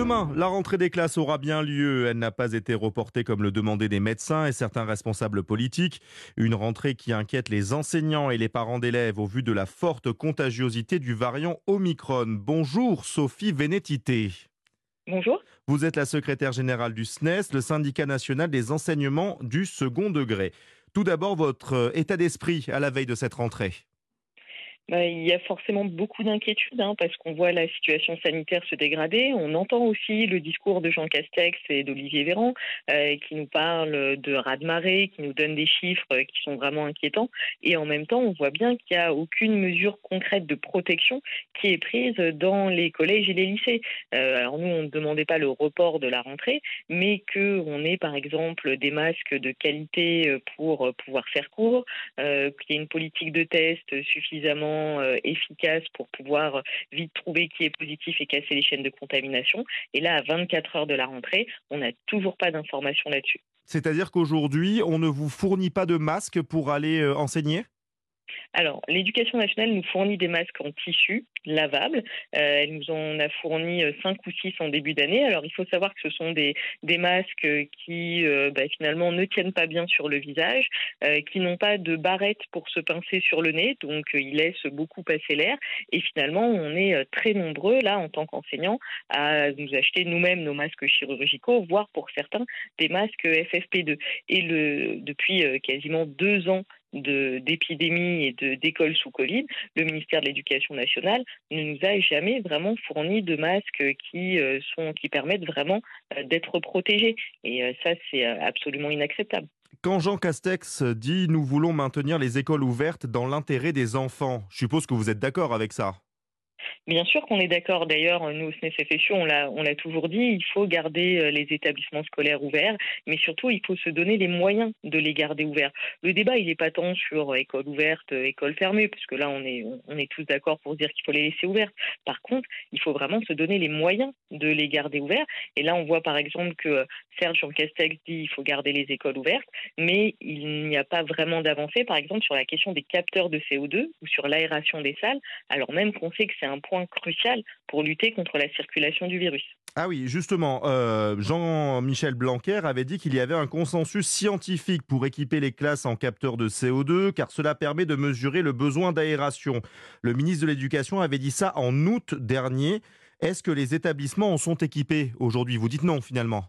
Demain, la rentrée des classes aura bien lieu. Elle n'a pas été reportée comme le demandaient des médecins et certains responsables politiques. Une rentrée qui inquiète les enseignants et les parents d'élèves au vu de la forte contagiosité du variant Omicron. Bonjour Sophie Vénétité. Bonjour. Vous êtes la secrétaire générale du SNES, le syndicat national des enseignements du second degré. Tout d'abord, votre état d'esprit à la veille de cette rentrée. Bah, il y a forcément beaucoup d'inquiétudes hein, parce qu'on voit la situation sanitaire se dégrader. On entend aussi le discours de Jean Castex et d'Olivier Véran euh, qui nous parlent de raz-de-marée, qui nous donnent des chiffres qui sont vraiment inquiétants. Et en même temps, on voit bien qu'il n'y a aucune mesure concrète de protection qui est prise dans les collèges et les lycées. Euh, alors nous, on ne demandait pas le report de la rentrée, mais qu'on ait par exemple des masques de qualité pour pouvoir faire cours, euh, qu'il y ait une politique de test suffisamment euh, efficace pour pouvoir vite trouver qui est positif et casser les chaînes de contamination. Et là, à 24 heures de la rentrée, on n'a toujours pas d'informations là-dessus. C'est-à-dire qu'aujourd'hui, on ne vous fournit pas de masques pour aller euh, enseigner? Alors, l'éducation nationale nous fournit des masques en tissu lavables. Euh, elle nous en a fourni 5 euh, ou 6 en début d'année. Alors, il faut savoir que ce sont des, masques qui, euh, bah, finalement, ne tiennent pas bien sur le visage, qui n'ont pas de barrette pour se pincer sur le nez, donc ils laissent beaucoup passer l'air. Et finalement, on est très nombreux, là, en tant qu'enseignants, à nous acheter nous-mêmes nos masques chirurgicaux, voire pour certains, des masques FFP2. Et le, depuis quasiment deux ans, d'épidémie et d'écoles sous Covid, le ministère de l'Éducation nationale ne nous a jamais vraiment fourni de masques qui, euh, sont, qui permettent vraiment euh, d'être protégés. Et euh, ça, c'est absolument inacceptable. Quand Jean Castex dit nous voulons maintenir les écoles ouvertes dans l'intérêt des enfants, je suppose que vous êtes d'accord avec ça Bien sûr qu'on est d'accord. D'ailleurs, nous, au SNES on l'a, toujours dit, il faut garder euh, les établissements scolaires ouverts, mais surtout, il faut se donner les moyens de les garder ouverts. Le débat, il n'est pas tant sur euh, école ouverte, euh, école fermée, puisque là, on est, on est tous d'accord pour dire qu'il faut les laisser ouvertes. Par contre, il faut vraiment se donner les moyens de les garder ouverts. Et là, on voit par exemple que Serge Jean Castex dit qu'il faut garder les écoles ouvertes, mais il n'y a pas vraiment d'avancée, par exemple, sur la question des capteurs de CO2 ou sur l'aération des salles, alors même qu'on sait que c'est un point crucial pour lutter contre la circulation du virus. Ah oui, justement, euh, Jean-Michel Blanquer avait dit qu'il y avait un consensus scientifique pour équiper les classes en capteurs de CO2, car cela permet de mesurer le besoin d'aération. Le ministre de l'Éducation avait dit ça en août dernier. Est-ce que les établissements en sont équipés aujourd'hui? Vous dites non finalement.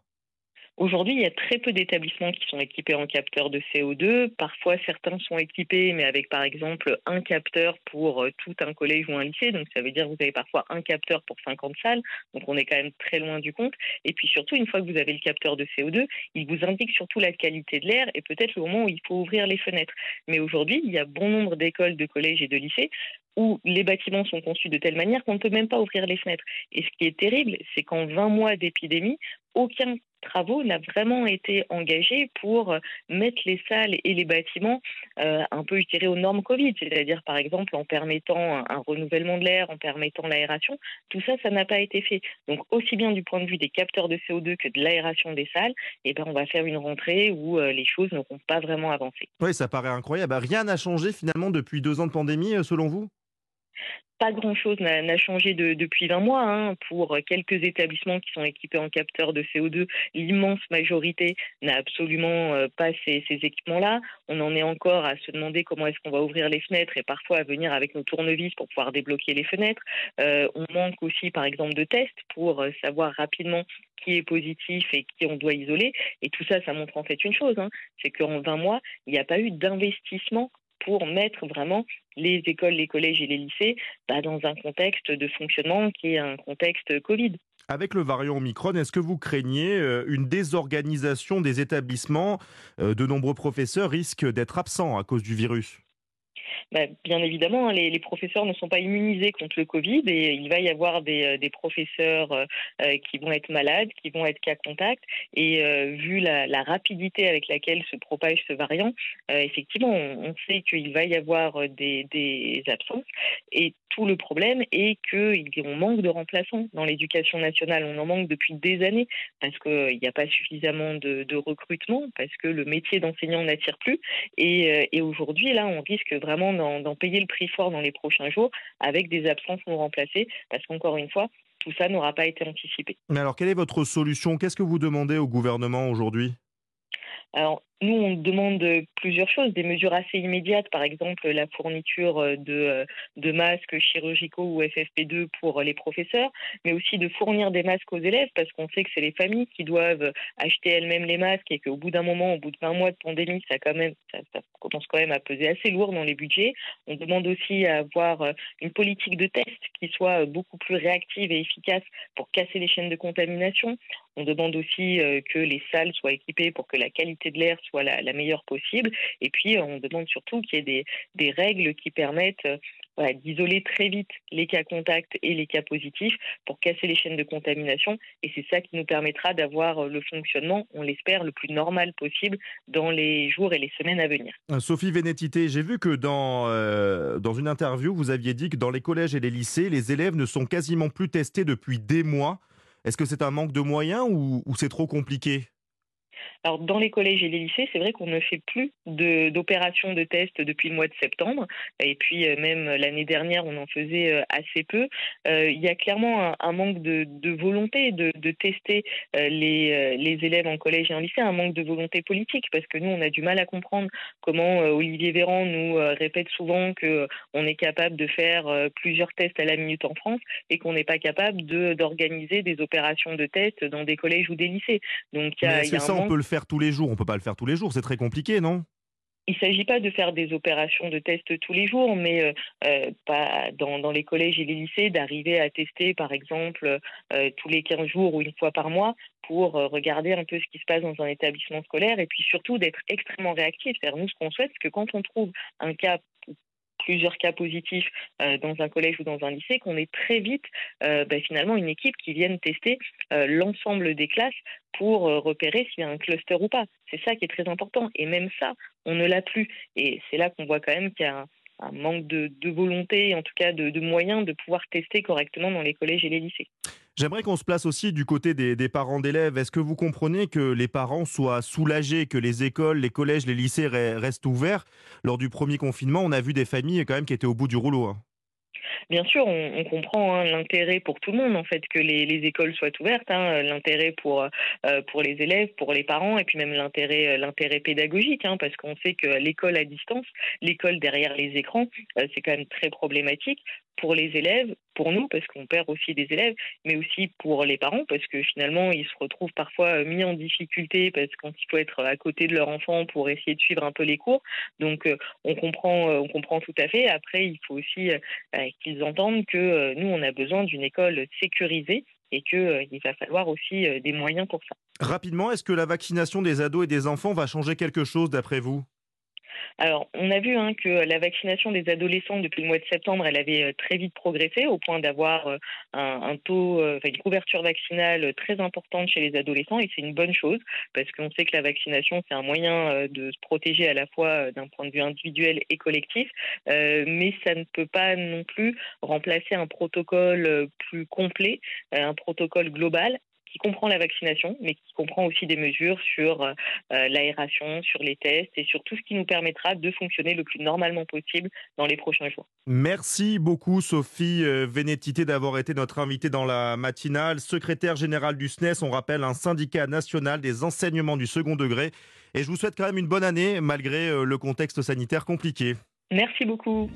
Aujourd'hui, il y a très peu d'établissements qui sont équipés en capteurs de CO2. Parfois, certains sont équipés, mais avec par exemple un capteur pour euh, tout un collège ou un lycée. Donc, ça veut dire que vous avez parfois un capteur pour 50 salles. Donc, on est quand même très loin du compte. Et puis surtout, une fois que vous avez le capteur de CO2, il vous indique surtout la qualité de l'air et peut-être le moment où il faut ouvrir les fenêtres. Mais aujourd'hui, il y a bon nombre d'écoles, de collèges et de lycées où les bâtiments sont conçus de telle manière qu'on ne peut même pas ouvrir les fenêtres. Et ce qui est terrible, c'est qu'en 20 mois d'épidémie, aucun travaux n'a vraiment été engagé pour mettre les salles et les bâtiments euh, un peu utérés aux normes Covid, c'est-à-dire par exemple en permettant un, renouvellement de l'air, en permettant l'aération. Tout ça, ça n'a pas été fait. Donc aussi bien du point de vue des capteurs de CO2 que de l'aération des salles, eh ben, on va faire une rentrée où euh, les choses n'auront pas vraiment avancé. Oui, ça paraît incroyable. Rien n'a changé finalement depuis deux ans de pandémie, euh, selon vous? Pas grand-chose n'a changé depuis 20 mois. Hein. Pour quelques établissements qui sont équipés en capteurs de CO2, l'immense majorité n'a absolument euh, pas ces, équipements-là. On en est encore à se demander comment est-ce qu'on va ouvrir les fenêtres et parfois à venir avec nos tournevis pour pouvoir débloquer les fenêtres. Euh, on manque aussi, par exemple, de tests pour euh, savoir rapidement qui est positif et qui on doit isoler. Et tout ça, ça montre en fait une chose, hein. c'est qu'en 20 mois, il n'y a pas eu d'investissement pour mettre vraiment les écoles, les collèges et les lycées bah, dans un contexte de fonctionnement qui est un contexte Covid. Avec le variant Omicron, est-ce que vous craignez euh, une désorganisation des établissements euh, De nombreux professeurs risquent d'être absents à cause du virus? Bah, bien évidemment, hein, les, professeurs ne sont pas immunisés contre le Covid et il va y avoir des, euh, professeurs euh, euh, qui vont être malades, qui vont être cas contact. Et vu la, rapidité avec laquelle se propage ce variant, effectivement, on, sait qu'il va y avoir des, absences. Et tout le problème est qu'on manque de remplaçants dans l'éducation nationale. On en manque depuis des années parce qu'il n'y a pas suffisamment de, recrutement, parce que le métier d'enseignant n'attire plus. Et aujourd'hui, là, on risque vraiment d'en payer le prix fort dans les prochains jours avec des absences non remplacées, parce qu'encore une fois, tout ça n'aura pas été anticipé. Mais alors, quelle est votre solution? Qu'est-ce que vous demandez au gouvernement aujourd'hui? Alors, nous, on demande plusieurs choses, des mesures assez immédiates, par exemple la fourniture euh, de, euh, de masques chirurgicaux ou FFP2 pour les professeurs, mais aussi de fournir des masques aux élèves, parce qu'on sait que c'est les familles qui doivent acheter elles-mêmes les masques et qu'au bout d'un moment, au bout de 20 mois de pandémie, ça, quand même, ça, ça, commence quand même à peser assez lourd dans les budgets. On demande aussi à avoir euh, une politique de test qui soit beaucoup plus réactive et efficace pour casser les chaînes de contamination. On demande aussi que les salles soient équipées pour que la qualité de l'air soit la, meilleure possible. Et puis, on demande surtout qu'il y ait des, règles qui permettent voilà, d'isoler très vite les cas contacts et les cas positifs pour casser les chaînes de contamination. Et c'est ça qui nous permettra d'avoir le fonctionnement, on l'espère, le plus normal possible dans les jours et les semaines à venir. Euh, Sophie Vénétité, j'ai vu que dans, euh, dans une interview, vous aviez dit que dans les collèges et les lycées, les élèves ne sont quasiment plus testés depuis des mois. Est-ce que c'est un manque de moyens ou, c'est trop compliqué? Alors, dans les collèges et les lycées, c'est vrai qu'on ne fait plus d'opérations de, de tests depuis le mois de septembre. Et puis, euh, même l'année dernière, on en faisait euh, assez peu. Euh, il y a clairement un, un manque de, de volonté de, de tester les, les, élèves en collège et en lycée, un manque de volonté politique, parce que nous, on a du mal à comprendre comment Olivier Véran nous répète souvent qu'on est capable de faire plusieurs tests à la minute en France et qu'on n'est pas capable d'organiser des opérations de tests dans des collèges ou des lycées. Donc, il y a, y a un manque peut le faire tous les jours. On peut pas le faire tous les jours. C'est très compliqué, non? Il ne s'agit pas de faire des opérations de test tous les jours, mais euh, euh, pas dans, les collèges et les lycées, d'arriver à tester, par exemple, euh, tous les 15 jours ou une fois par mois pour regarder un peu ce qui se passe dans un établissement scolaire et puis surtout d'être extrêmement réactif. C'est-à-dire, nous, ce qu'on souhaite, c'est que quand on trouve un cas plusieurs cas positifs euh, dans un collège ou dans un lycée, qu'on ait très vite euh, bah, finalement une équipe qui vienne tester euh, l'ensemble des classes pour repérer s'il y a un cluster ou pas. C'est ça qui est très important. Et même ça, on ne l'a plus. Et c'est là qu'on voit quand même qu'il y a un, un manque de, volonté, en tout cas de, moyens de pouvoir tester correctement dans les collèges et les lycées. J'aimerais qu'on se place aussi du côté des, des parents d'élèves. Est-ce que vous comprenez que les parents soient soulagés, que les écoles, les collèges, les lycées restent ouverts? Lors du premier confinement, on a vu des familles quand même qui étaient au bout du rouleau. Hein bien sûr, on, comprend hein, l'intérêt pour tout le monde en fait que les, les écoles soient ouvertes, hein, l'intérêt pour euh, pour les élèves, pour les parents, et puis même l'intérêt l'intérêt pédagogique, hein, parce qu'on sait que l'école à distance, l'école derrière les écrans, euh, c'est quand même très problématique pour les élèves, pour nous, parce qu'on perd aussi des élèves, mais aussi pour les parents, parce que finalement, ils se retrouvent parfois mis en difficulté parce qu'il faut être à côté de leur enfant pour essayer de suivre un peu les cours. Donc, on comprend, on comprend tout à fait. Après, il faut aussi euh, qu'ils entendent que euh, nous, on a besoin d'une école sécurisée et qu'il euh, va falloir aussi des moyens pour ça. Rapidement, est-ce que la vaccination des ados et des enfants va changer quelque chose d'après vous? Alors, on a vu hein, que la vaccination des adolescents depuis le mois de septembre, elle avait euh, très vite progressé au point d'avoir euh, un, taux, euh, une couverture vaccinale très importante chez les adolescents et c'est une bonne chose parce qu'on sait que la vaccination, c'est un moyen de se protéger à la fois d'un point de vue individuel et collectif, mais ça ne peut pas non plus remplacer un protocole plus complet, un protocole global qui comprend la vaccination, mais qui comprend aussi des mesures sur euh, l'aération, sur les tests et sur tout ce qui nous permettra de fonctionner le plus normalement possible dans les prochains jours. Merci beaucoup Sophie euh, Vénétité d'avoir été notre invitée dans la matinale. Secrétaire générale du SNES, on rappelle un syndicat national des enseignements du second degré. Et je vous souhaite quand même une bonne année malgré euh, le contexte sanitaire compliqué. Merci beaucoup.